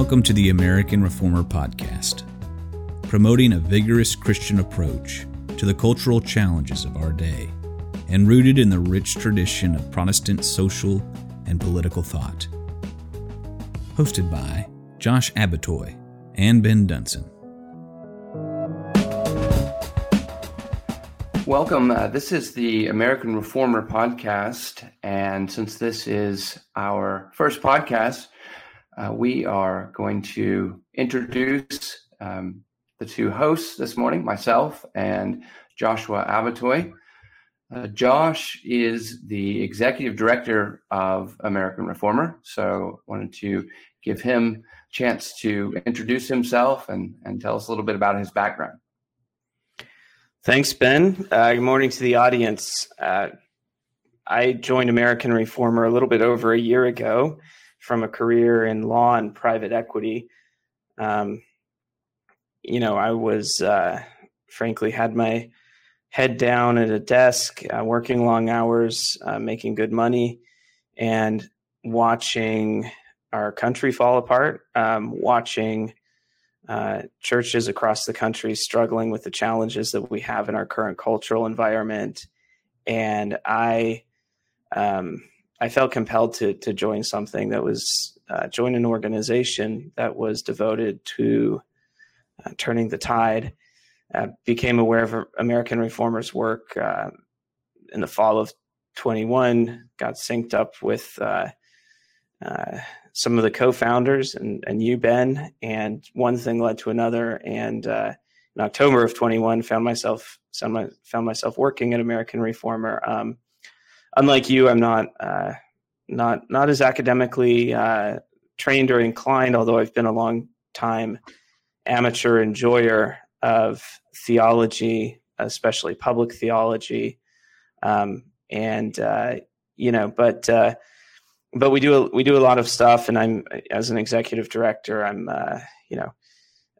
Welcome to the American Reformer Podcast, promoting a vigorous Christian approach to the cultural challenges of our day and rooted in the rich tradition of Protestant social and political thought. Hosted by Josh Abbotoy and Ben Dunson. Welcome. Uh, this is the American Reformer podcast. And since this is our first podcast, uh, we are going to introduce um, the two hosts this morning, myself and Joshua Abbotoy. Uh, Josh is the executive director of American Reformer, so I wanted to give him a chance to introduce himself and, and tell us a little bit about his background. Thanks, Ben. Uh, good morning to the audience. Uh, I joined American Reformer a little bit over a year ago from a career in law and private equity. Um, you know, I was uh, frankly had my head down at a desk, uh, working long hours, uh, making good money, and watching our country fall apart, um, watching uh, churches across the country struggling with the challenges that we have in our current cultural environment. And I, um, I felt compelled to to join something that was uh, join an organization that was devoted to uh, turning the tide. Uh, became aware of American Reformers' work uh, in the fall of 21. Got synced up with uh, uh, some of the co-founders and and you Ben, and one thing led to another. And in October of 21, found myself found myself working at American Reformer. Um, unlike you, I'm not uh, not not as academically uh, trained or inclined, although I've been a long time amateur enjoyer of theology, especially public theology, um, and uh, you know, but uh, but we do a, we do a lot of stuff, and I'm as an executive director, I'm uh, you know.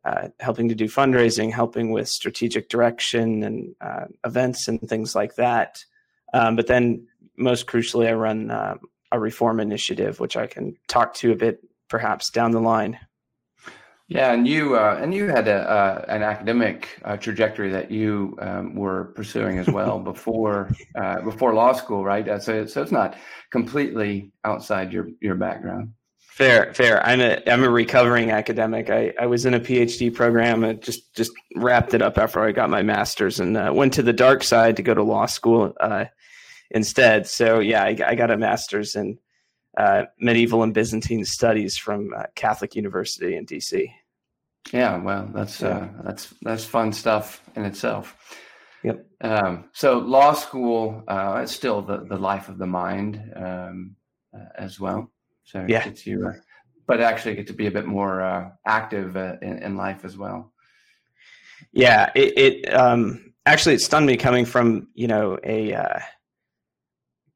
Uh, helping to do fundraising, helping with strategic direction and uh, events and things like that. Um, but then most crucially, I run uh, a reform initiative, which I can talk to a bit perhaps down the line. Yeah, and you uh, and you had a, uh, an academic uh, trajectory that you um, were pursuing as well before uh, before law school, right? Uh, so, so it's not completely outside your your background. Fair, fair. I'm a I'm a recovering academic. I, I was in a PhD program and just just wrapped it up after I got my master's and uh, went to the dark side to go to law school instead. So yeah, I, I got a master's in uh, medieval and Byzantine studies from uh, Catholic University in DC. Yeah, well, that's yeah. uh, that's that's fun stuff in itself. Yep. Um, so law school uh, is still the, the life of the mind um, uh, as well. So yeah, it's you, uh, but actually get to be a bit more uh, active uh, in, in, life as well. Yeah, it, it um, actually it stunned me coming from you know a uh,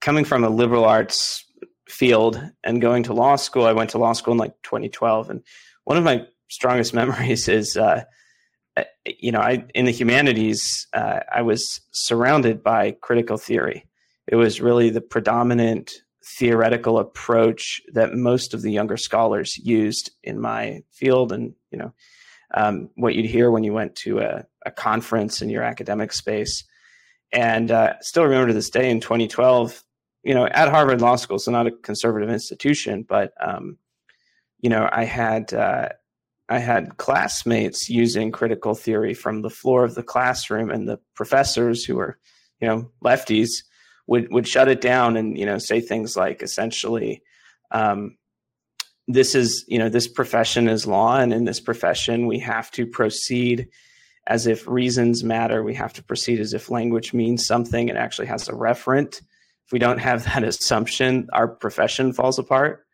coming from a liberal arts field and going to law school, I went to law school in like 2012, and one of my strongest memories is, uh, you know, I in the humanities, uh, I was surrounded by critical theory. It was really the predominant theoretical approach that most of the younger scholars used in my field, and you know, um, what you'd hear when you went to a, a conference in your academic space. And uh, still remember to this day in 2012, you know, at Harvard Law School, so not a conservative institution, but um, you know, I had uh, I had classmates using critical theory from the floor of the classroom, and the professors who were, you know, lefties would would shut it down and you know say things like essentially. Um, this is you know this profession is law and in this profession we have to proceed as if reasons matter we have to proceed as if language means something and actually has a referent if we don't have that assumption, our profession falls apart.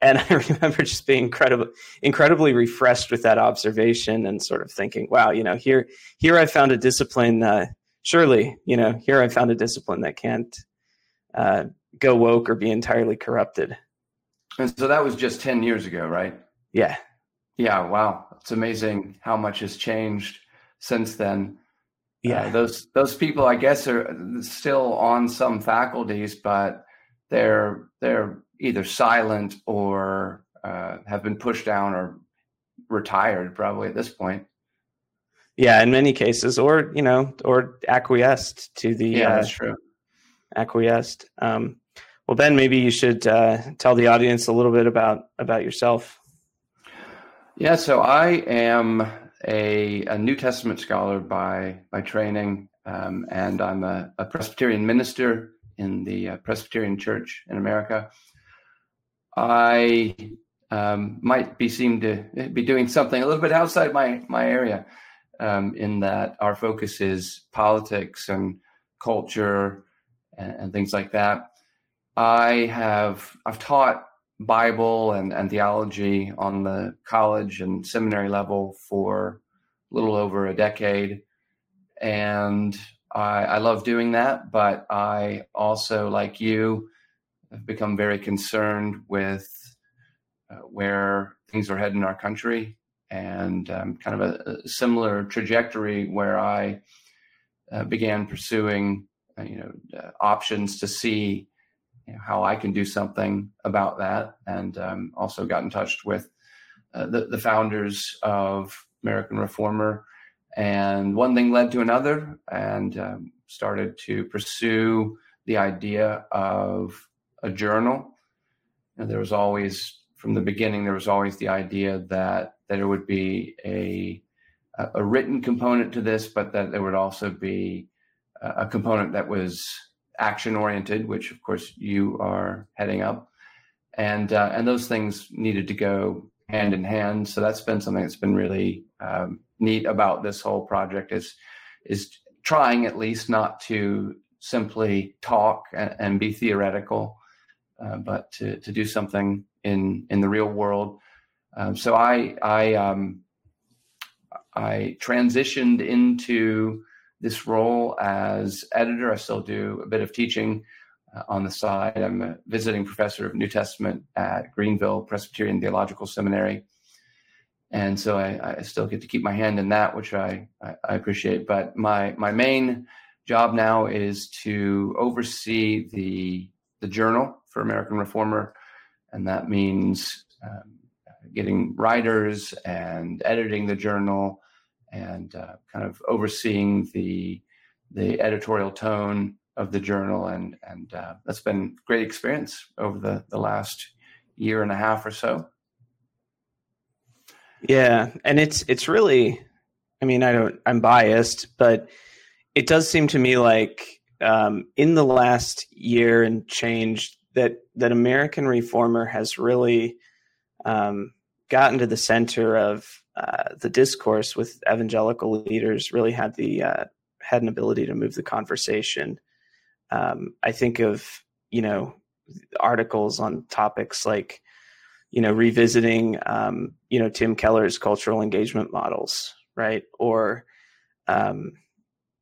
And I remember just being incredibly, incredibly refreshed with that observation and sort of thinking, wow, you know, here, here I found a discipline. Uh, surely, you know, here I found a discipline that can't uh, go woke or be entirely corrupted. And so that was just 10 years ago, right? Yeah. Yeah. Wow. It's amazing how much has changed since then. Uh, yeah, uh, those those people, I guess, are still on some faculties, but they're they're either silent or uh, have been pushed down or retired probably at this point. Yeah, in many cases, or you know, or acquiesced to the. Yeah, uh, that's true. Acquiesced. Um, well, Ben, maybe you should uh, tell the audience a little bit about about yourself. Yeah, so I am a, a New Testament scholar by by training, um, and I'm a, a, Presbyterian minister in the uh, Presbyterian Church in America. I um, might be seem to be doing something a little bit outside my my area, um, in that our focus is politics and culture and, and things like that. I have I've taught Bible and, and theology on the college and seminary level for a little over a decade. And I, I love doing that, but I also, like you, have become very concerned with uh, where things are heading in our country and um, kind of a, a, similar trajectory where I uh, began pursuing, uh, you know, uh, options to see you know, how I can do something about that, and um, also got in touch with uh, the, the founders of American Reformer, and one thing led to another, and um, started to pursue the idea of a journal. And there was always, from the beginning, there was always the idea that there would be a a written component to this, but that there would also be a component that was action oriented, which of course you are heading up, and uh, and those things needed to go hand in hand. So that's been something that's been really um, neat about this whole project is is trying at least not to simply talk and, and be theoretical, uh, but to to do something in in the real world. Um, so I I um, I transitioned into this role as editor. I still do a bit of teaching uh, on the side. I'm a visiting professor of New Testament at Greenville Presbyterian Theological Seminary. And so I, I still get to keep my hand in that, which I, I, I, appreciate. But my, my main job now is to oversee the, the journal for American Reformer. And that means um, getting writers and editing the journal and uh, kind of overseeing the the editorial tone of the journal, and and uh, that's been great experience over the the last year and a half or so. Yeah, and it's it's really, I mean, I don't, I'm biased, but it does seem to me like um, in the last year and change that that American Reformer has really um, gotten to the center of uh, the discourse with evangelical leaders really had the uh, had an ability to move the conversation. Um, I think of you know articles on topics like you know revisiting um, you know Tim Keller's cultural engagement models, right, or um,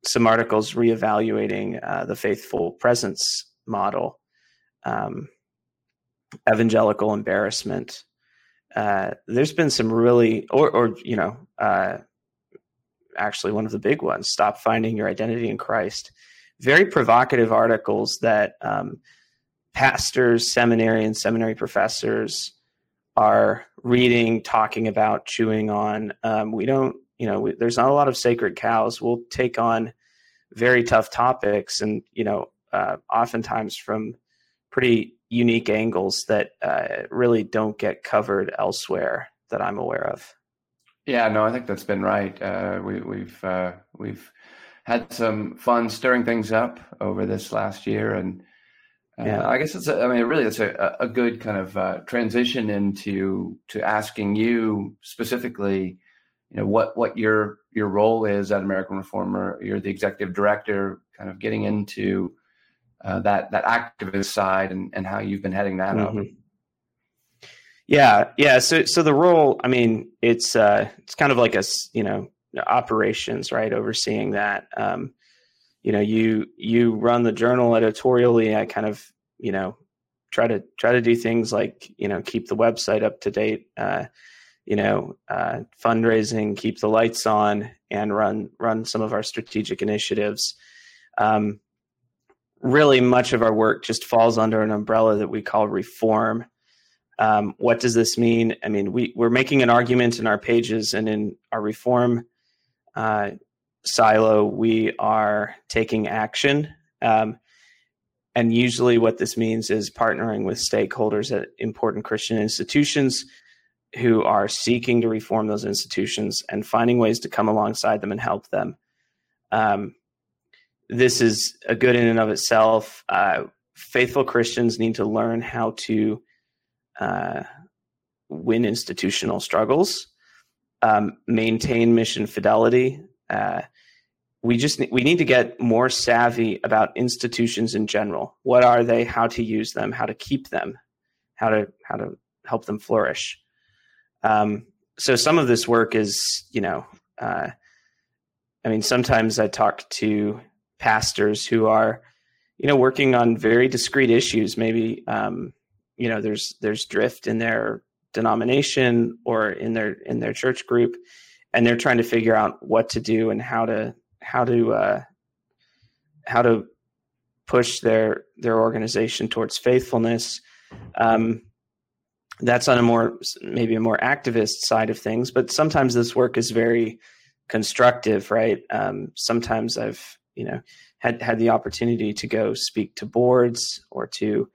some articles reevaluating uh, the faithful presence model, um, evangelical embarrassment uh, there's been some really, or, or you know, uh, actually one of the big ones, "Stop Finding Your Identity in Christ." Very provocative articles that um, pastors, seminarians, seminary professors are reading, talking about, chewing on. Um, we don't, you know, we, there's not a lot of sacred cows. We'll take on very tough topics, and you know, uh, oftentimes from pretty unique angles that uh, really don't get covered elsewhere that I'm aware of. Yeah, no, I think that's been right. Uh, we, have we've, uh, we've had some fun stirring things up over this last year, and uh, yeah. I guess it's a, I mean really it's a, a good kind of uh, transition into to asking you specifically, you know what what your your role is at American Reformer. You're the executive director, kind of getting into uh, that that activist side and, and how you've been heading that mm-hmm. up. Yeah, yeah. So so the role, I mean, it's uh, it's kind of like a you know operations, right? Overseeing that. Um, you know, you you run the journal editorially. I kind of you know try to try to do things like you know keep the website up to date. Uh, you know, uh, fundraising, keep the lights on, and run run some of our strategic initiatives. Um, really much of our work just falls under an umbrella that we call reform. Um, what does this mean? I mean, we, we're making an argument in our pages and in our reform uh, silo, we are taking action. Um, and usually, what this means is partnering with stakeholders at important Christian institutions who are seeking to reform those institutions and finding ways to come alongside them and help them. Um, this is a good in and of itself. Uh, faithful Christians need to learn how to uh, win institutional struggles, um, maintain mission fidelity. Uh, we just we need to get more savvy about institutions in general. What are they? How to use them? How to keep them? How to how to help them flourish? Um, so some of this work is, you know, uh, I mean, sometimes I talk to pastors who are, you know, working on very discrete issues. Maybe, um, you know, there's there's drift in their denomination or in their in their church group, and they're trying to figure out what to do and how to how to uh, how to push their their organization towards faithfulness. Um, that's on a more maybe a more activist side of things, but sometimes this work is very constructive, right? Um, sometimes I've you know had had the opportunity to go speak to boards or to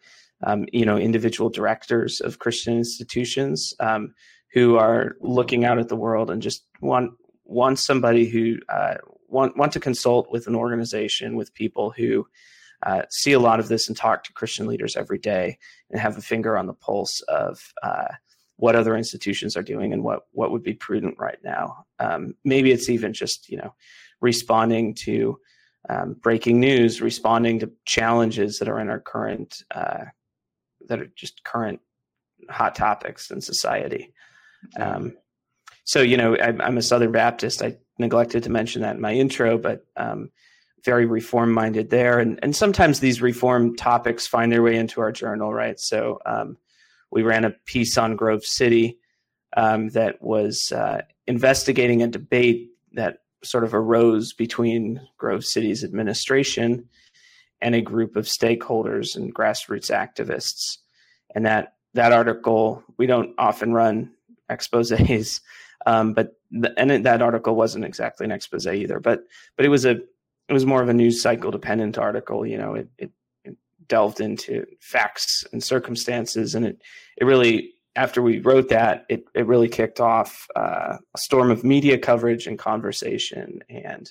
um, you know individual directors of Christian institutions um, who are looking out at the world and just want want somebody who uh, want want to consult with an organization with people who uh, see a lot of this and talk to Christian leaders every day and have a finger on the pulse of uh, what other institutions are doing and what what would be prudent right now. Um, maybe it's even just you know responding to um, breaking news, responding to challenges that are in our current uh, that are just current hot topics in society. Um, so you know, I, am a Southern Baptist. I neglected to mention that in my intro, but um, very reform minded there. And, and sometimes these reform topics find their way into our journal, right? So um, we ran a piece on Grove City um, that was uh, investigating a debate that sort of arose between Grove City's administration and a group of stakeholders and grassroots activists. And that that article, we don't often run exposés, um, but the, and it, that article wasn't exactly an expose either. But but it was a it was more of a news cycle dependent article. You know, it, it, it delved into facts and circumstances, and it it really after we wrote that, it it really kicked off uh, a storm of media coverage and conversation. And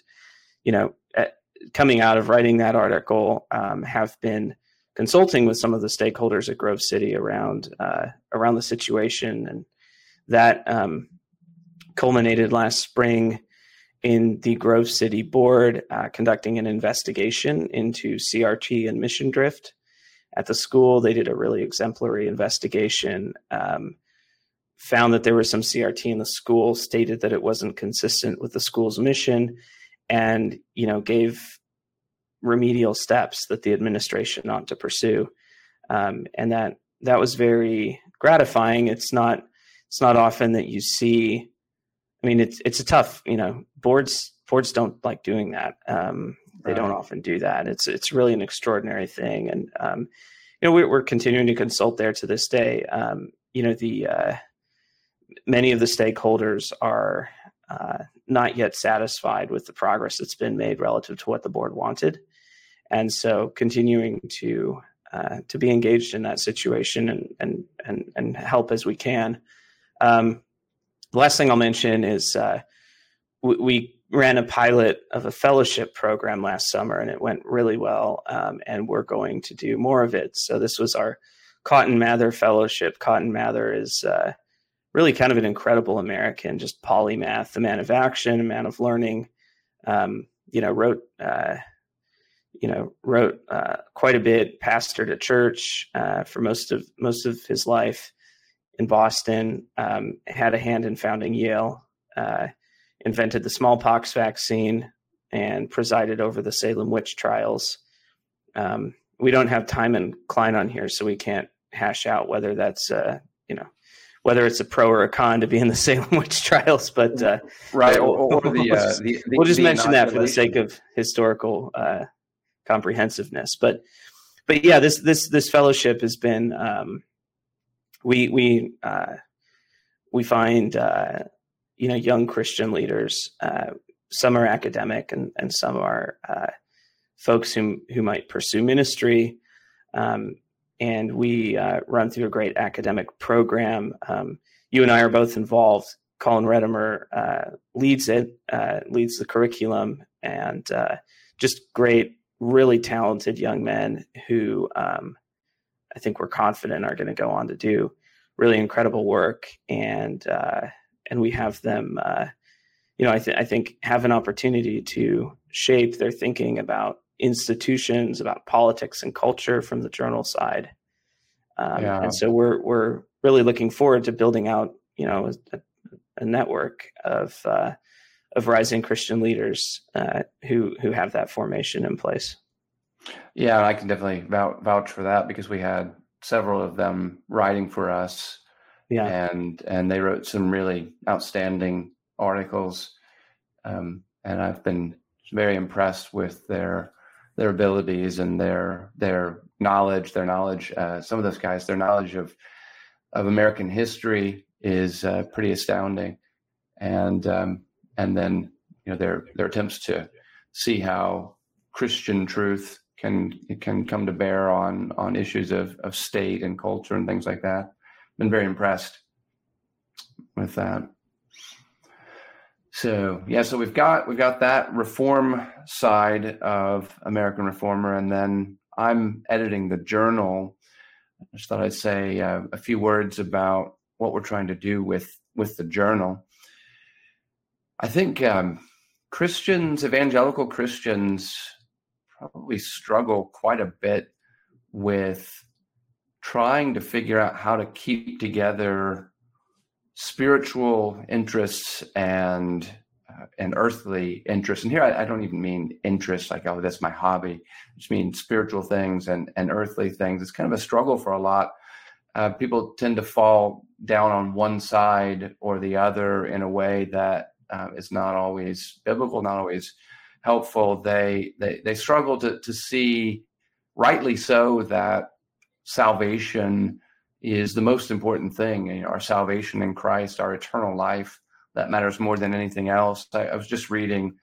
you know, at, coming out of writing that article, um, have been consulting with some of the stakeholders at Grove City around uh, around the situation, and that um, culminated last spring in the Grove City Board uh, conducting an investigation into CRT and mission drift at the school. They did a really exemplary investigation, um, found that there was some CRT in the school, stated that it wasn't consistent with the school's mission, and you know gave remedial steps that the administration ought to pursue. Um, and that that was very gratifying. It's not it's not often that you see I mean, it's it's a tough, you know, boards boards don't like doing that. Um, they right. don't often do that. It's it's really an extraordinary thing, and um, you know, we're, we're continuing to consult there to this day. Um, you know, the uh, many of the stakeholders are uh, not yet satisfied with the progress that's been made relative to what the board wanted, and so continuing to uh, to be engaged in that situation and and and and help as we can. Um, the last thing I'll mention is uh, we, we, ran a pilot of a fellowship program last summer, and it went really well. Um, and we're going to do more of it. So this was our Cotton Mather Fellowship. Cotton Mather is uh, really kind of an incredible American, just polymath, a man of action, a man of learning. Um, you know, wrote. Uh, you know, wrote uh, quite a bit, pastored a church uh, for most of most of his life, in Boston, um, had a hand in founding Yale, uh, invented the smallpox vaccine, and presided over the Salem witch trials. Um, we don't have Timon Cline on here, so we can't hash out whether that's uh, you know whether it's a pro or a con to be in the Salem witch trials, but uh, right or, or the, uh, the, we'll just the mention that for the sake of historical uh, comprehensiveness. But but yeah, this this this fellowship has been um, we we uh, we find uh, you know young Christian leaders. Uh, some are academic, and and some are uh, folks who who might pursue ministry. Um, and we uh, run through a great academic program. Um, you and I are both involved. Colin Redemer uh, leads it, leads the curriculum, and just great, really talented young men who um, I think we're confident are going to go on to do really incredible work, and uh, and we have them, uh, you know, I, th- I think have an opportunity to shape their thinking about institutions, about politics and culture from the journal side. Um, yeah. And so we're we're really looking forward to building out, you know, a, a network of uh, of rising Christian leaders uh, who who have that formation in place. Yeah, I can definitely vouch for that because we had several of them writing for us. Yeah, and and they wrote some really outstanding articles, um, and I've been very impressed with their their abilities and their their knowledge. Their knowledge, uh, some of those guys, their knowledge of of American history is uh, pretty astounding, and um, and then you know their their attempts to see how Christian truth can can come to bear on on issues of of state and culture and things like that. Been very impressed with that. So yeah, so we've got we've got that reform side of American Reformer, and then I'm editing the journal. I just thought I'd say uh, a few words about what we're trying to do with with the journal. I think um, Christians, evangelical Christians, probably struggle quite a bit with trying to figure out how to keep together spiritual interests and uh, and earthly interests. And here I, I, don't even mean interests like oh that's my hobby. I just mean spiritual things and and earthly things. It's kind of a struggle for a lot. Uh, people tend to fall down on one side or the other in a way that uh, is not always biblical, not always helpful. They they they struggle to to see, rightly so, that salvation is the most important thing. You know, our salvation in Christ, our eternal life, that matters more than anything else. I, I was just reading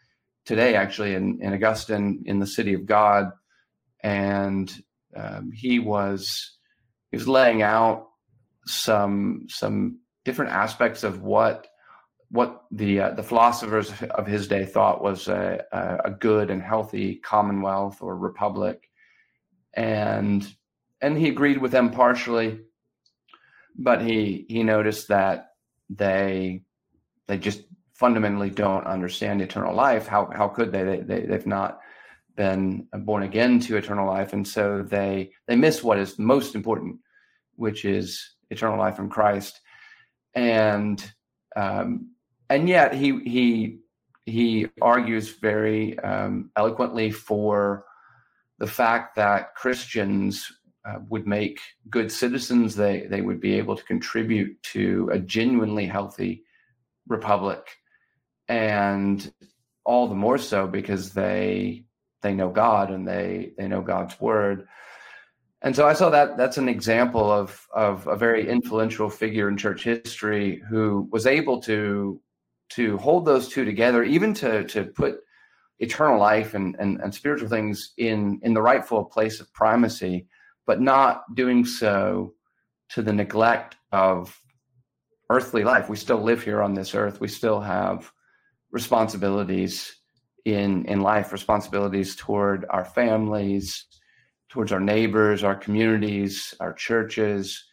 today, actually, in, in Augustine in the City of God, and um, he was he was laying out some some different aspects of what what the uh, the philosophers of his day thought was a, a good and healthy commonwealth or republic, and and he agreed with them partially, but he he noticed that they they just fundamentally don't understand eternal life. How how could they? They, they they've not been born again to eternal life, and so they they miss what is most important, which is eternal life in Christ, and um, and yet he he he argues very um, eloquently for the fact that Christians uh, would make good citizens. They they would be able to contribute to a genuinely healthy republic, and all the more so because they they know God and they they know God's word. And so I saw that that's an example of of a very influential figure in church history who was able to to hold those two together, even to to put eternal life and, and, and spiritual things in in the rightful place of primacy, but not doing so to the neglect of earthly life. We still live here on this earth. We still have responsibilities in in life, responsibilities toward our families, towards our neighbors, our communities, our churches,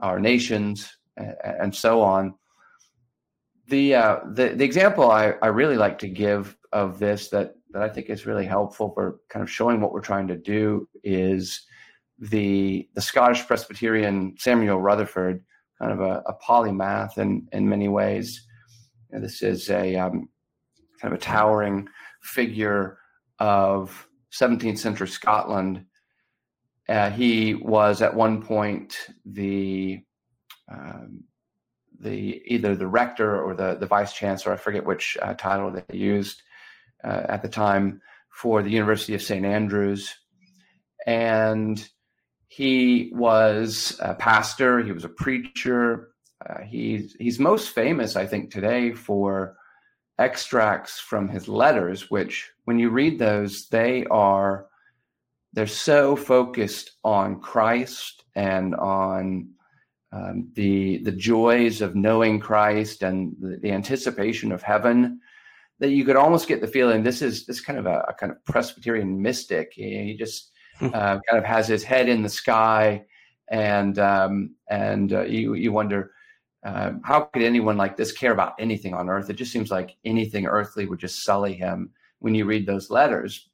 our nations, and so on the uh, the the example I, I really like to give of this that that I think is really helpful for kind of showing what we're trying to do is the the Scottish Presbyterian Samuel Rutherford, kind of a, a polymath in in many ways. This is a um, kind of a towering figure of 17th century Scotland. Uh, he was at one point the um, the either the rector or the the vice chancellor. I forget which uh, title they used uh, at the time for the University of St Andrews, and he was a pastor. He was a preacher. Uh, he's he's most famous, I think, today for extracts from his letters, which, when you read those, they are they're so focused on Christ and on um, the the joys of knowing Christ and the, the, anticipation of heaven that you could almost get the feeling this is this kind of a, a kind of Presbyterian mystic. He, he just. uh, kind of has his head in the sky, and um, and uh, you you wonder. Um, how could anyone like this care about anything on earth? It just seems like anything earthly would just sully him when you read those letters.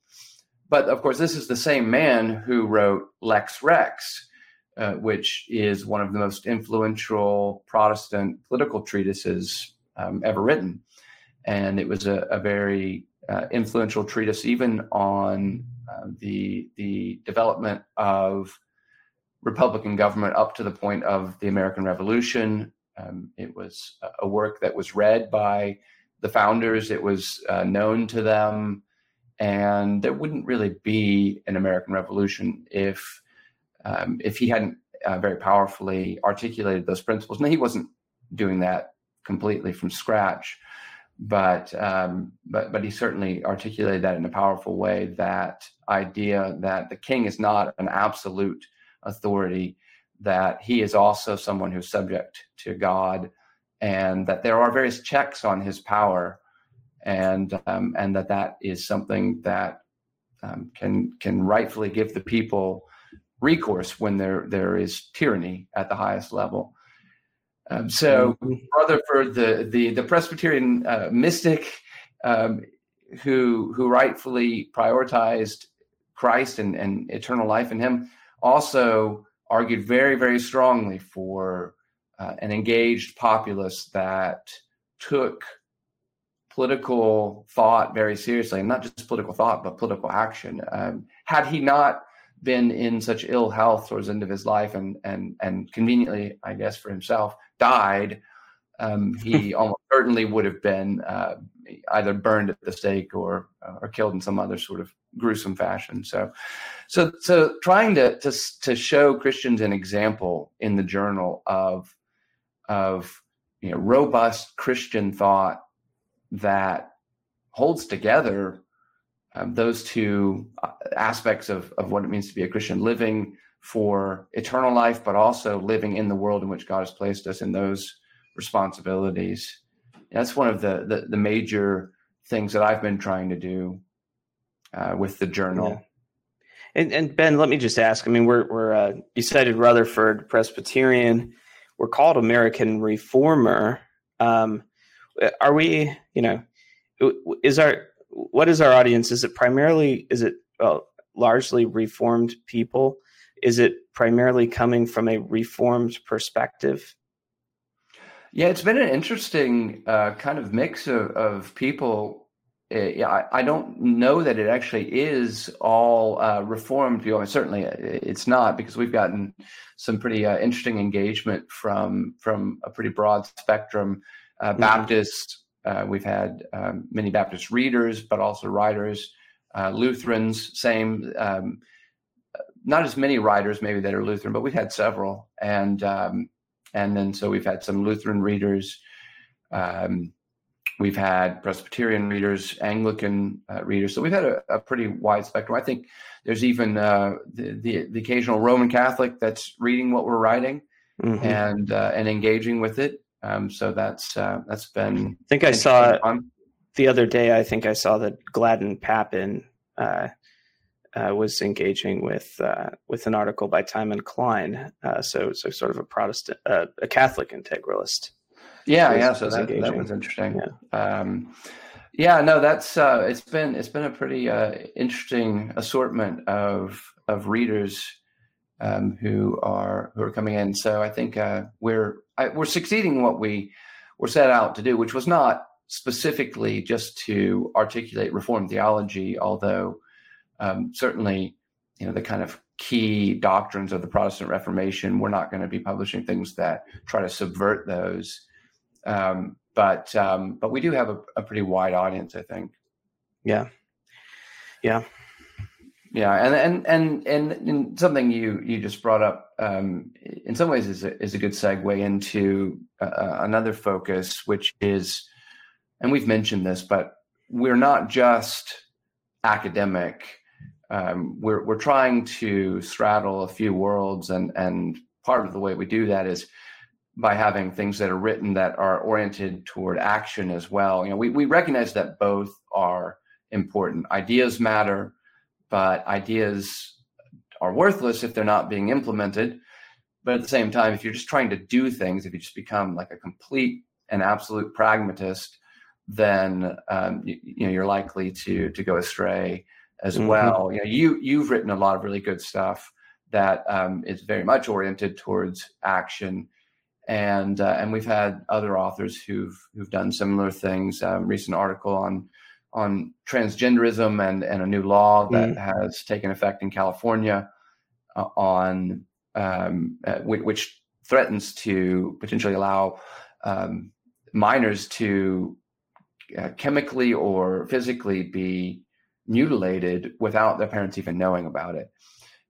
But of course, this is the same man who wrote Lex Rex, uh, which is one of the most influential Protestant political treatises um, ever written. And it was a, a very uh, influential treatise, even on uh, the, the development of Republican government up to the point of the American Revolution. Um, it was a work that was read by the founders, it was uh, known to them. And there wouldn't really be an American Revolution if um, if he hadn't uh, very powerfully articulated those principles. Now he wasn't doing that completely from scratch, but um, but but he certainly articulated that in a powerful way. That idea that the king is not an absolute authority, that he is also someone who's subject to God, and that there are various checks on his power, and um, and that that is something that um, can can rightfully give the people recourse when there there is tyranny at the highest level. Um, so. Rutherford, the the the Presbyterian uh, mystic, um, who who rightfully prioritized Christ and, and eternal life in Him, also argued very very strongly for uh, an engaged populace that took political thought very seriously, and not just political thought, but political action. Um, had he not been in such ill health towards the end of his life and and and conveniently, I guess, for himself, died, um, he almost certainly would have been uh, either burned at the stake or uh, or killed in some other sort of gruesome fashion. So, so so trying to to to show Christians an example in the journal of of you know robust Christian thought that holds together um, those two uh, aspects of, of what it means to be a Christian, living for eternal life, but also living in the world in which God has placed us in those responsibilities. That's one of the, the, the major things that I've been trying to do uh, with the journal. Yeah. And, and, Ben, let me just ask. I mean, we're we're uh, you cited Rutherford Presbyterian. We're called American Reformer. Um, are we? You know, is our what is our audience? Is it primarily is it well, largely reformed people? Is it primarily coming from a reformed perspective? Yeah, it's been an interesting uh, kind of mix of, of people. Uh, yeah, I, I, don't know that it actually is all uh, reformed people. certainly, uh, it's not because we've gotten some pretty uh, interesting engagement from from a pretty broad spectrum. Uh, mm-hmm. Baptists, uh, we've had um, many Baptist readers, but also writers. Uh, Lutherans, same. Um, not as many writers maybe that are Lutheran, but we've had several, and um, and then so we've had some Lutheran readers. Um, we've had Presbyterian readers, Anglican uh, readers. So we've had a, a, pretty wide spectrum. I think there's even uh, the, the, the occasional Roman Catholic that's reading what we're writing mm-hmm. and uh, and engaging with it. Um, so that's uh, that's been. I think I saw fun. the other day. I think I saw that Gladden Pappin uh, uh, was engaging with uh, with an article by Timon Cline. Uh, so so sort of a Protestant, uh, a Catholic integralist. Yeah, yeah. So that, that was interesting. Yeah. Um, yeah, no, that's it's been it's been a pretty interesting assortment of of readers um, who are who are coming in. So I think uh, we're I, we're succeeding what we were set out to do, which was not specifically just to articulate reform theology, although um, certainly you know the kind of key doctrines of the Protestant Reformation. We're not going to be publishing things that try to subvert those, um, but um, but we do have a, a pretty wide audience, I think. Yeah, yeah. Yeah, and and and and, and something you you just brought up um, in some ways is a, is a good segue into uh, uh, another focus, which is, and we've mentioned this, but we're not just academic. Um, we're we're trying to straddle a few worlds, and and part of the way we do that is by having things that are written that are oriented toward action as well. You know, we we recognize that both are important. Ideas matter but ideas are worthless if they're not being implemented. But at the same time, if you're just trying to do things, if you just become like a complete and absolute pragmatist, then um, you, you, know you're likely to to go astray as mm-hmm. well. You know, you you've written a lot of really good stuff that um, is very much oriented towards action, and uh, and we've had other authors who've who've done similar things. Um, recent article on on transgenderism and, and a new law that mm. has taken effect in California uh, on um, uh, which, which, threatens to potentially allow um, minors to uh, chemically or physically be mutilated without their parents even knowing about it.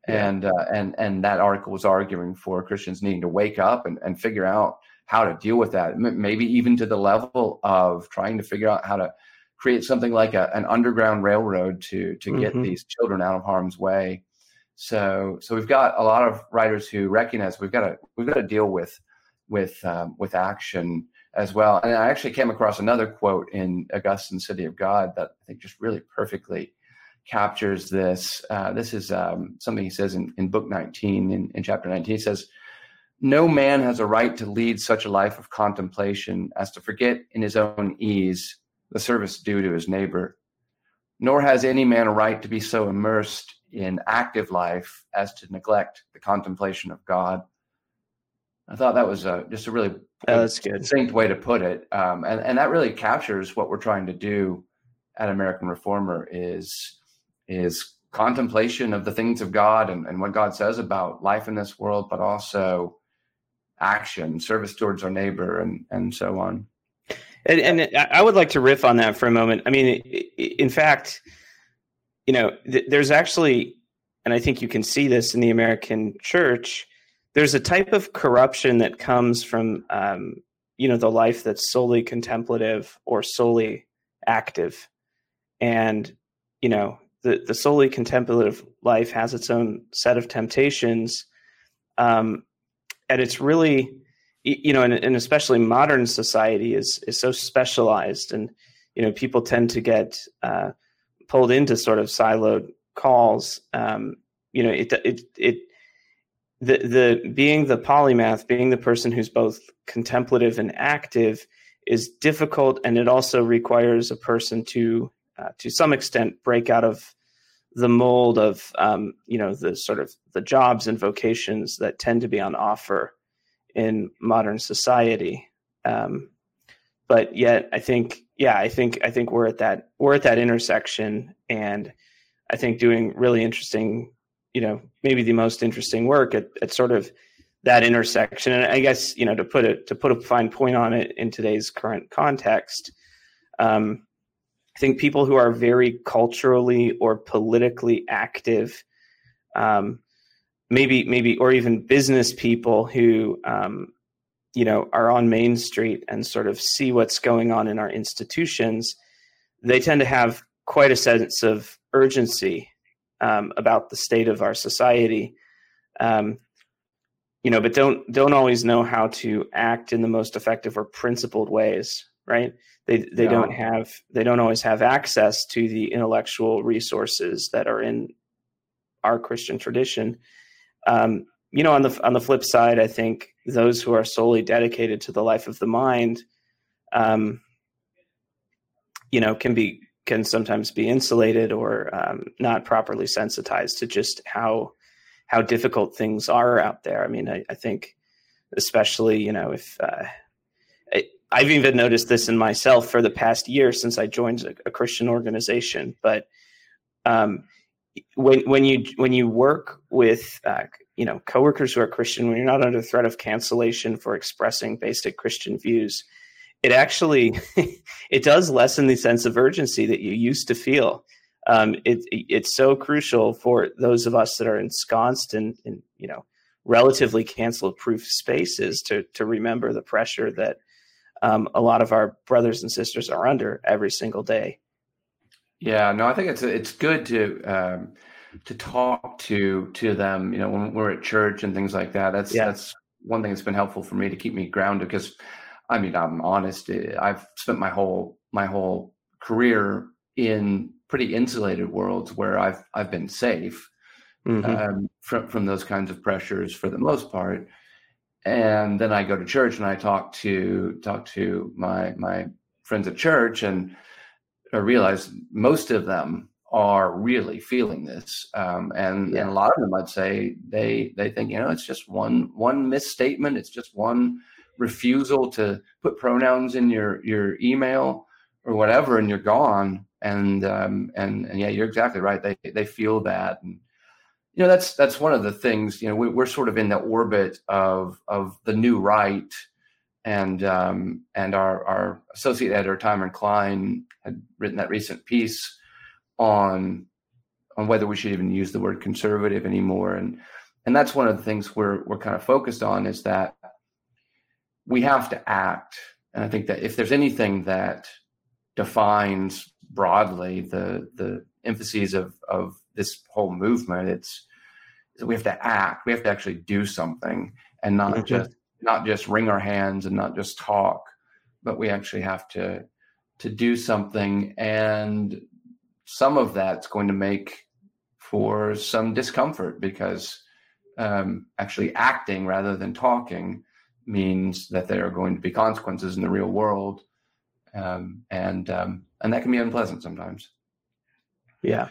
Yeah. And uh, and and that article was arguing for Christians needing to wake up and, and figure out how to deal with that. Maybe even to the level of trying to figure out how to create something like a, an underground railroad to to get mm-hmm. these children out of harm's way. So so we've got a lot of writers who recognize we've got to we've got to deal with with um, with action as well. And I actually came across another quote in Augustine City of God that I think just really perfectly captures this. Uh, this is um, something he says in, in book 19, in, in chapter 19. He says, No man has a right to lead such a life of contemplation as to forget in his own ease the service due to his neighbor. Nor has any man a right to be so immersed in active life as to neglect the contemplation of God. I thought that was a, just a really oh, that's good. succinct way to put it, um, and and that really captures what we're trying to do at American Reformer is is contemplation of the things of God and, and what God says about life in this world, but also action, service towards our neighbor, and and so on. And, and I would like to riff on that for a moment. I mean, in fact, you know, th- there's actually, and I think you can see this in the American church. There's a type of corruption that comes from, um, you know, the life that's solely contemplative or solely active, and you know, the the solely contemplative life has its own set of temptations, um, and it's really you know, and, and, especially modern society is is so specialized, and you know, people tend to get uh, pulled into sort of siloed calls. Um, you know, it it it the the being the polymath, being the person who's both contemplative and active, is difficult, and it also requires a person to uh, to some extent break out of the mold of um, you know the sort of the jobs and vocations that tend to be on offer in modern society. Um, but yet, I think, yeah, I think, I think we're at that we're at that intersection, and I think doing really interesting, you know, maybe the most interesting work at, at sort of that intersection. And I guess you know to put it to put a fine point on it in today's current context. Um, I think people who are very culturally or politically active um, maybe maybe or even business people who um, you know are on main street and sort of see what's going on in our institutions they tend to have quite a sense of urgency um, about the state of our society. Um, you know but don't don't always know how to act in the most effective or principled ways right? They they don't have they don't always have access to the intellectual resources that are in our christian tradition um, you know, on the on the flip side, I think those who are solely dedicated to the life of the mind, um, you know, can be can sometimes be insulated or um, not properly sensitized to just how how difficult things are out there. I mean, I, I think, especially you know, if uh, I, I've even noticed this in myself for the past year since I joined a, a Christian organization, but um, when when you when you work with uh, you know coworkers who are Christian, when you're not under threat of cancellation for expressing basic Christian views, it actually it does lessen the sense of urgency that you used to feel. um, it, it's so crucial for those of us that are ensconced in, in you know relatively cancel proof spaces to to remember the pressure that um, a lot of our brothers and sisters are under every single day. Yeah, no, I think it's it's good to um, to talk to to them. You know, when we're at church and things like that. That's yeah. that's one thing that's been helpful for me to keep me grounded. Because, I mean, I'm honest. Eh, I've spent my whole my whole career in pretty insulated worlds where I've I've been safe mm-hmm. um, from from those kinds of pressures for the most part. And then I go to church and I talk to talk to my my friends at church and I realize most of them are really feeling this, um, and yeah. and a lot of them, I'd say, they they think you know it's just one one misstatement, it's just one refusal to put pronouns in your your email or whatever, and you're gone. And um, and and yeah, you're exactly right. They they feel that, and you know that's that's one of the things. You know, we, we're sort of in the orbit of of the new right and um, and our our associate editor Timon Cline had written that recent piece on on whether we should even use the word conservative anymore and and that's one of the things we're we're kind of focused on is that we have to act and i think that if there's anything that defines broadly the the emphases of of this whole movement it's we have to act we have to actually do something and not mm-hmm. just not just wring our hands and not just talk but we actually have to to do something and some of that's going to make for some discomfort because um, actually acting rather than talking means that there are going to be consequences in the real world, um, and um, and that can be unpleasant sometimes. Yeah.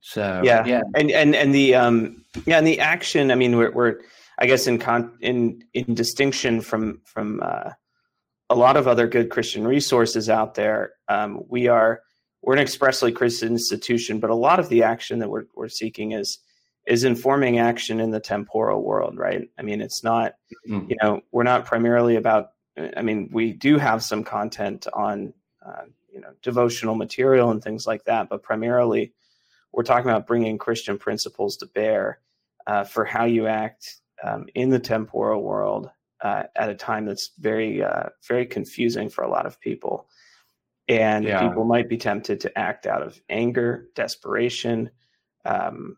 So yeah, yeah, and and and the um yeah, and the action. I mean, we're we're I guess in con in in distinction from from uh, a lot of other good Christian resources out there, um, we are we're an expressly Christian institution, but a lot of the action that we're we're seeking is is informing action in the temporal world, right? I mean, it's not, mm-hmm. you know, we're not primarily about. I mean, we do have some content on, uh, you know, devotional material and things like that, but primarily, we're talking about bringing Christian principles to bear uh, for how you act um, in the temporal world uh, at a time that's very, uh, very confusing for a lot of people and yeah. people might be tempted to act out of anger desperation um,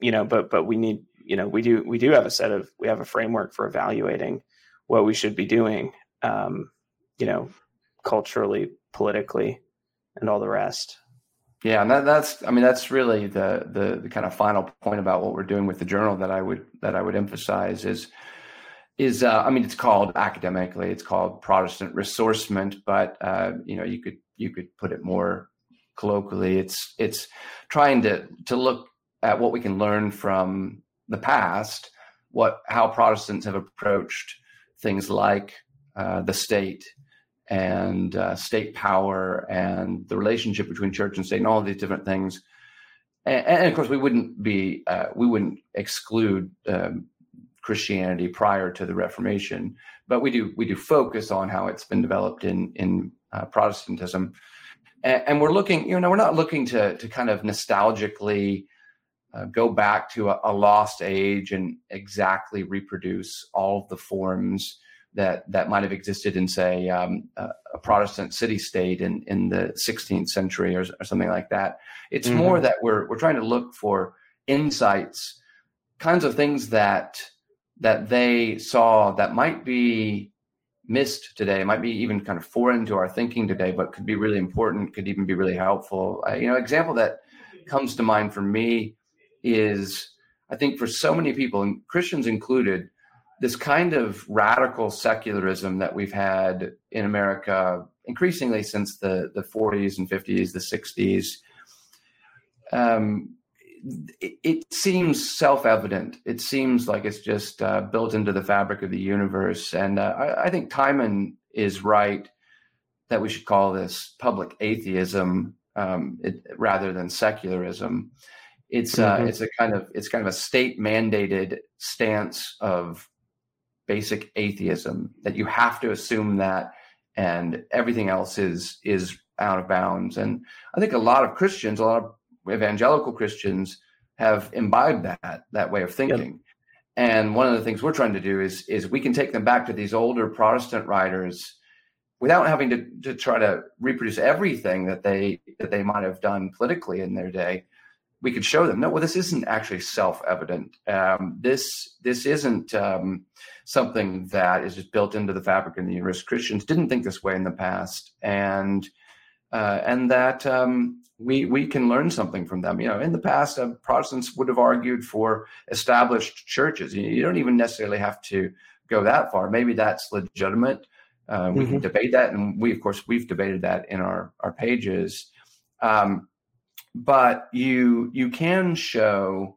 you know but but we need you know we do we do have a set of we have a framework for evaluating what we should be doing um, you know culturally politically and all the rest yeah and that, that's i mean that's really the, the the kind of final point about what we're doing with the journal that i would that i would emphasize is is uh, I mean it's called academically it's called Protestant ressourcement, but uh, you know you could you could put it more colloquially. It's it's trying to to look at what we can learn from the past, what how Protestants have approached things like uh, the state and uh, state power and the relationship between church and state and all of these different things. And, and of course, we wouldn't be uh, we wouldn't exclude um, Christianity prior to the Reformation, but we do we do focus on how it's been developed in in uh, Protestantism, and, and, we're looking. You know, we're not looking to to kind of nostalgically uh, go back to a, a, lost age and exactly reproduce all of the forms that that might have existed in, say, um, a, a, Protestant city state in in the 16th century or, or something like that. It's mm-hmm. more that we're we're trying to look for insights, kinds of things that that they saw that might be missed today, might be even kind of foreign to our thinking today, but could be really important, could even be really helpful. Uh, you know, example that comes to mind for me is I think for so many people, and Christians included, this kind of radical secularism that we've had in America increasingly since the, the 40s and 50s, the 60s. Um, it, it seems self-evident. It seems like it's just uh, built into the fabric of the universe. And uh, I, I, think Timon is right that we should call this public atheism um, it, rather than secularism. It's uh, mm-hmm. it's a kind of it's kind of a state mandated stance of basic atheism that you have to assume that and everything else is is out of bounds. And I think a lot of Christians, a lot of evangelical Christians, have imbibed that that way of thinking. And one of the things we're trying to do is is we can take them back to these older Protestant writers without having to, to try to reproduce everything that they that they might have done politically in their day. We could show them, no, well, this isn't actually self-evident. Um, this this isn't um, something that is just built into the fabric of the universe. Christians didn't think this way in the past, and uh, and that um, we we can learn something from them. You know, in the past, uh, Protestants would have argued for established churches. You, you, don't even necessarily have to go that far. Maybe that's legitimate. Uh, we mm-hmm. can debate that, and we, of course, we've debated that in our our pages. Um, but you you can show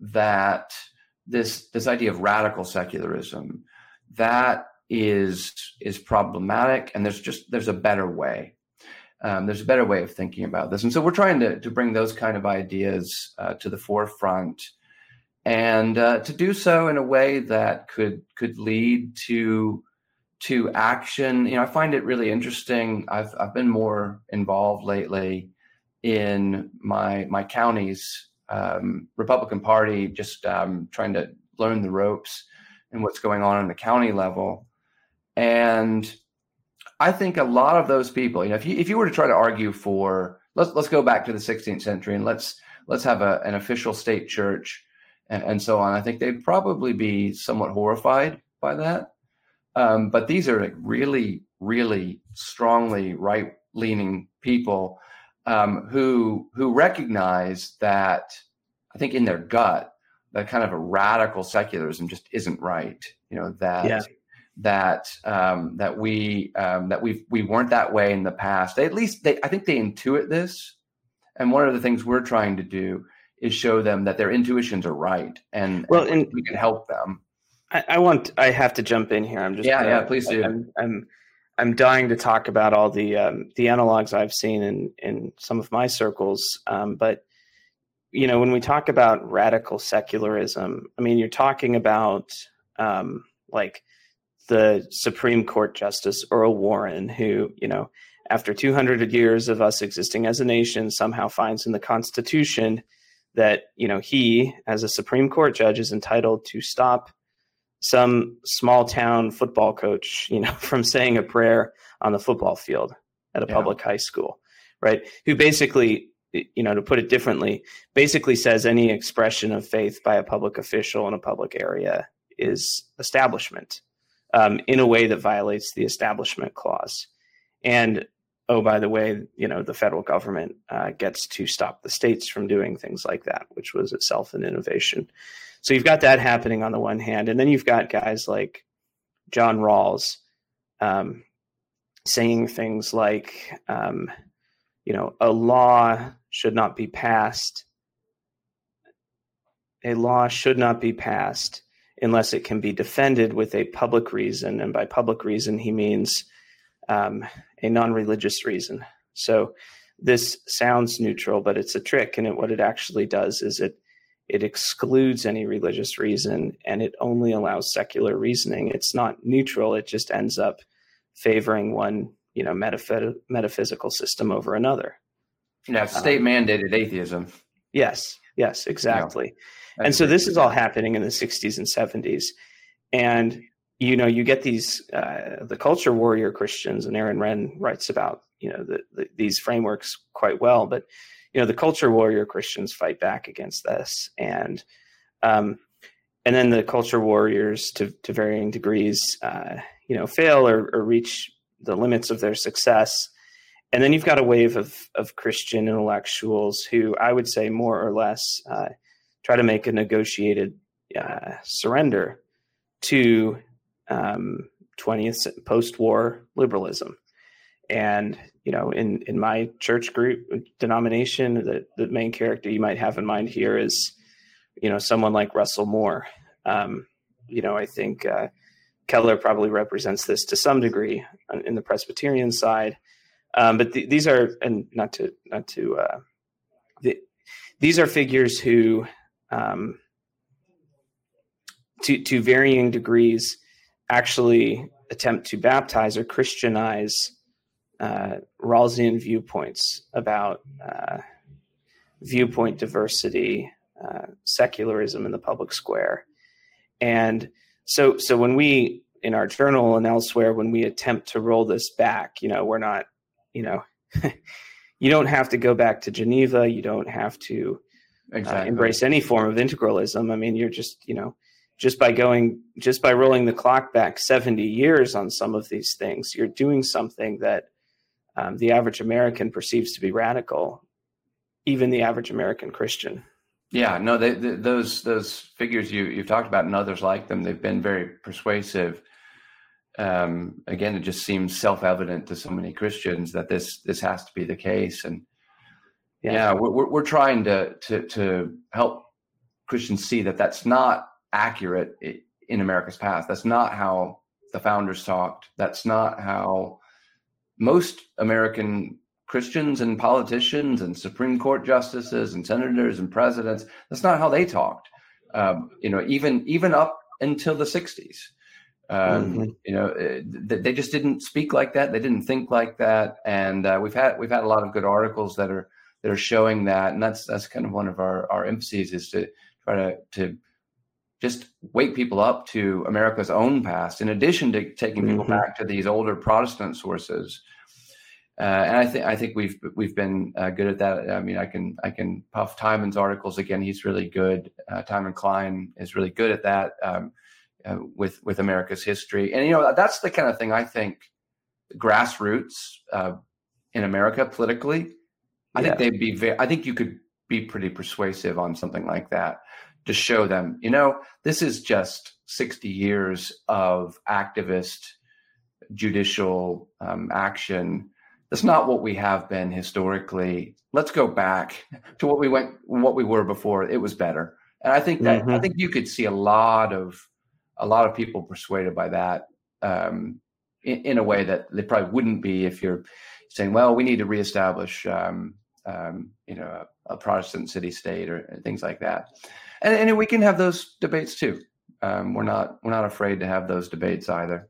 that this this idea of radical secularism that is is problematic, and there's just there's a better way um, there's a better way of thinking about this. And so we're trying to, to bring those kind of ideas uh, to the forefront and uh, to do so in a way that could could lead to to action. You know, I find it really interesting. I've I've been more involved lately in my my county's um, Republican Party, just um, trying to learn the ropes and what's going on in the county level. And I think a lot of those people, you know, if you if you were to try to argue for let's let's go back to the 16th century and let's let's have a, an official state church and, and, so on. I think they'd probably be somewhat horrified by that. Um, but these are like really, really strongly right leaning people um, who who recognize that I think in their gut that kind of a radical secularism just isn't right. You know that. Yeah that um, that we um, that we we weren't that way in the past. They at least they I think they intuit this, and one of the things we're trying to do is show them that their intuitions are right, and well, and, we can help them. I, I, want I have to jump in here. I'm just yeah yeah please do. I'm I'm, I'm dying to talk about all the um, the analogs I've seen in in some of my circles, um, but you know when we talk about radical secularism, I mean you're talking about um, like the Supreme Court Justice Earl Warren, who, you know, after 200 years of us existing as a nation, somehow finds in the Constitution that, you know, he, as a Supreme Court judge, is entitled to stop some small town football coach, you know, from saying a prayer on the football field at a yeah. public high school, right? Who basically, you know, to put it differently, basically says any expression of faith by a public official in a public area is establishment um, in a way that violates the establishment clause. And oh, by the way, you know, the federal government uh, gets to stop the states from doing things like that, which was itself an innovation. So you've got that happening on the one hand, and then you've got guys like John Rawls um, saying things like, um, you know, a law should not be passed. A law should not be passed unless it can be defended with a public reason. And by public reason, he means um, a non religious reason. So this sounds neutral, but it's a trick. And it, what it actually does is it it excludes any religious reason and it only allows secular reasoning. It's not neutral. It just ends up favoring one, you know, metaph- metaphysical system over another. Yeah, state mandated um, atheism. Yes, yes, exactly and so this is all happening in the 60s and 70s and you know you get these uh, the culture warrior christians and aaron renn writes about you know the, the, these frameworks quite well but you know the culture warrior christians fight back against this and um, and then the culture warriors to, to varying degrees uh, you know fail or, or reach the limits of their success and then you've got a wave of, of christian intellectuals who i would say more or less uh, try to make a negotiated uh, surrender to um, 20th post-war liberalism. And you know, in in my church group denomination, the the main character you might have in mind here is, you know, someone like Russell Moore. Um, you know, I think uh, Keller probably represents this to some degree in the Presbyterian side. Um, but th- these are, and not to not to, uh, the, these are figures who um, to, to varying degrees actually attempt to baptize or Christianize uh, Rawlsian viewpoints about uh, viewpoint diversity, uh, secularism in the public square, and so so when we in our journal and elsewhere when we attempt to roll this back, you know, we're not, you know, you don't have to go back to Geneva, you don't have to uh, exactly. embrace any form of integralism. I mean, you're just you know just by going just by rolling the clock back 70 years on some of these things you're doing something that um, the average american perceives to be radical even the average american christian yeah no they, they, those those figures you you've talked about and others like them they've been very persuasive um, again it just seems self-evident to so many christians that this this has to be the case and yeah, yeah we're, we're trying to to to help christians see that that's not accurate in America's past. That's not how the founders talked. That's not how most American Christians and politicians and Supreme Court justices and senators and presidents. That's not how they talked. Um, you know, even even up until the '60s. Um, mm-hmm. You know, eh, they just didn't speak like that. They didn't think like that. And uh, we've had we've had a lot of good articles that are that are showing that. And that's that's kind of one of our our emphases is to try to to just wake people up to America's own past, in addition to taking people mm-hmm. back to these older Protestant sources. Uh, and I think I think we've we've been uh, good at that. I mean, I can I can puff Timon's articles again. He's really good. Uh, Timon Cline is really good at that um, uh, with with America's history. And you know that's the kind of thing I think grassroots uh, in America politically. I yeah. think they'd be. Very, I think you could be pretty persuasive on something like that to show them, you know, this is just 60 years of activist judicial um, action. That's not what we have been historically. Let's go back to what we went, what we were before. It was better, and I think that mm-hmm. I think you could see a lot of a lot of people persuaded by that um, in, in, a way that they probably wouldn't be if you're saying, "Well, we need to reestablish, um, um, you know, a, a Protestant city state or things like that." And, and we can have those debates too. Um, we're not we're not afraid to have those debates either.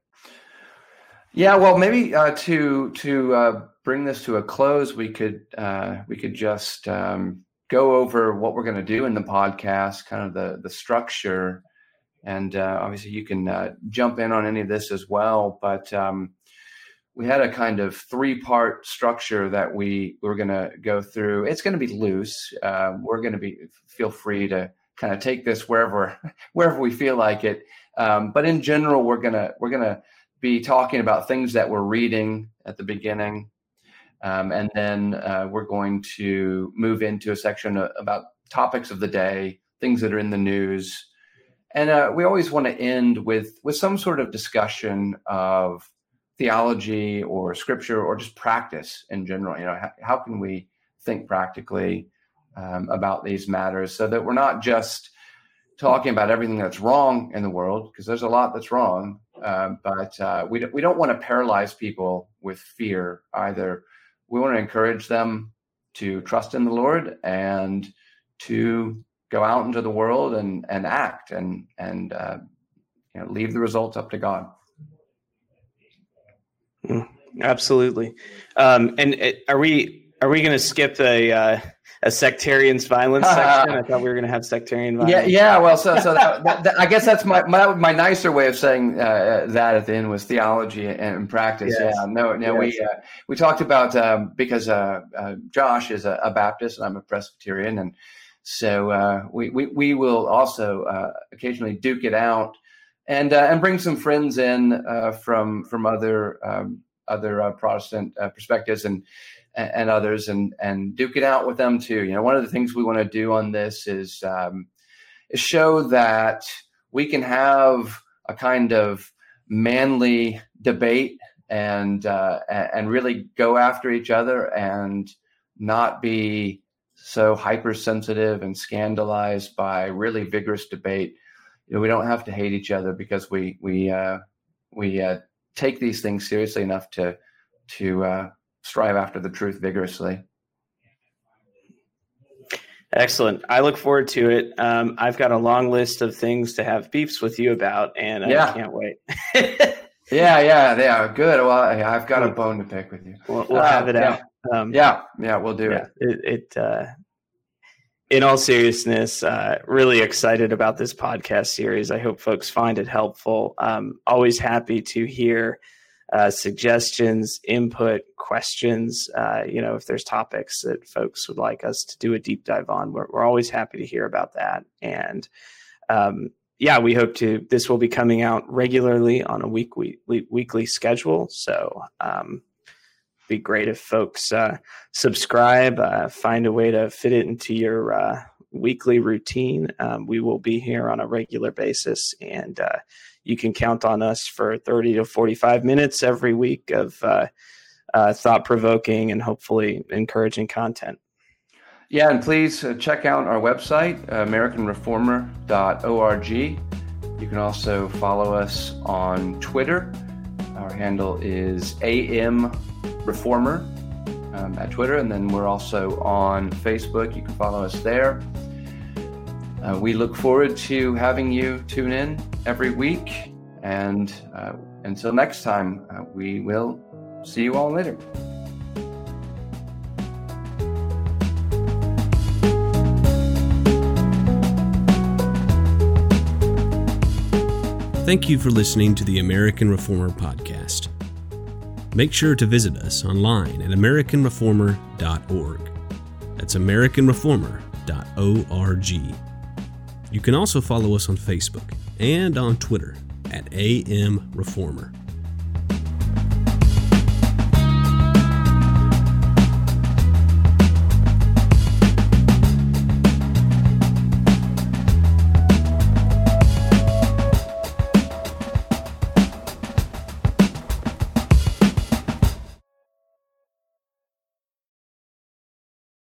Yeah, well, maybe uh, to to uh, bring this to a close, we could uh, we could just um, go over what we're going to do in the podcast, kind of the the structure, and uh, obviously you can uh, jump in on any of this as well. But um, we had a kind of three part structure that we we're going to go through. It's going to be loose. Uh, we're going to be feel free to kind of take this wherever wherever we feel like it. Um, but in general, we're gonna we're gonna be talking about things that we're reading at the beginning, um, and then uh, we're going to move into a section about topics of the day, things that are in the news, and uh, we always want to end with with some sort of discussion of theology or scripture or just practice in general. You know, how, how can we think practically? Um, about these matters so that we're not just talking about everything that's wrong in the world, because there's a lot that's wrong, um, but uh, we, we don't want to paralyze people with fear either. We want to encourage them to trust in the Lord and to go out into the world and, and act and, and uh, you know, leave the results up to God. Mm, absolutely. Um, and it, are we are we going to skip a uh, a sectarian's violence section. I thought we were going to have sectarian violence. Yeah, yeah. Well, so so that, that, that, I guess that's my, my my nicer way of saying uh, that at the end was theology and practice. Yes. Yeah, no, no. Yes. We uh, we talked about um, because uh, uh, Josh is a, a, Baptist and I'm a Presbyterian, and so uh, we, we we will also uh, occasionally duke it out and and bring some friends in from from other um, other Protestant perspectives and and, others and and duke it out with them too. You know, one of the things we want to do on this is um, show that we can have a kind of manly debate and uh, and really go after each other and not be so hypersensitive and scandalized by really vigorous debate. You know, we don't have to hate each other because we we uh, we uh, take these things seriously enough to to uh, strive after the truth vigorously. Excellent. I look forward to it. Um, I've got a long list of things to have beefs with you about, and yeah. I can't wait. Yeah, yeah, yeah. Good. Well, I've got a bone to pick with you. We'll, we'll uh, have it out. Um, yeah, yeah, we'll do yeah, it. It, it uh, in all seriousness, uh, really excited about this podcast series. I hope folks find it helpful. Um, always happy to hear uh, suggestions, input, questions. Uh, you know, if there's topics that folks would like us to do a deep dive on, we're, we're always happy to hear about that. And um, yeah, we hope to. This will be coming out regularly on a week, week weekly schedule. So um, be great if folks uh, subscribe, uh, find a way to fit it into your uh, weekly routine. Um, we will be here on a regular basis, and uh, you can count on us for 30 to 45 minutes every week of uh, uh, thought provoking and hopefully encouraging content. Yeah, and please check out our website, AmericanReformer.org. You can also follow us on Twitter. Our handle is AMReformer um, at Twitter, and then we're also on Facebook. You can follow us there. Uh, we look forward to having you tune in every week. And uh, until next time, uh, we will see you all later. Thank you for listening to the American Reformer Podcast. Make sure to visit us online at AmericanReformer.org. That's AmericanReformer.org. You can also follow us on Facebook and on Twitter at AM Reformer.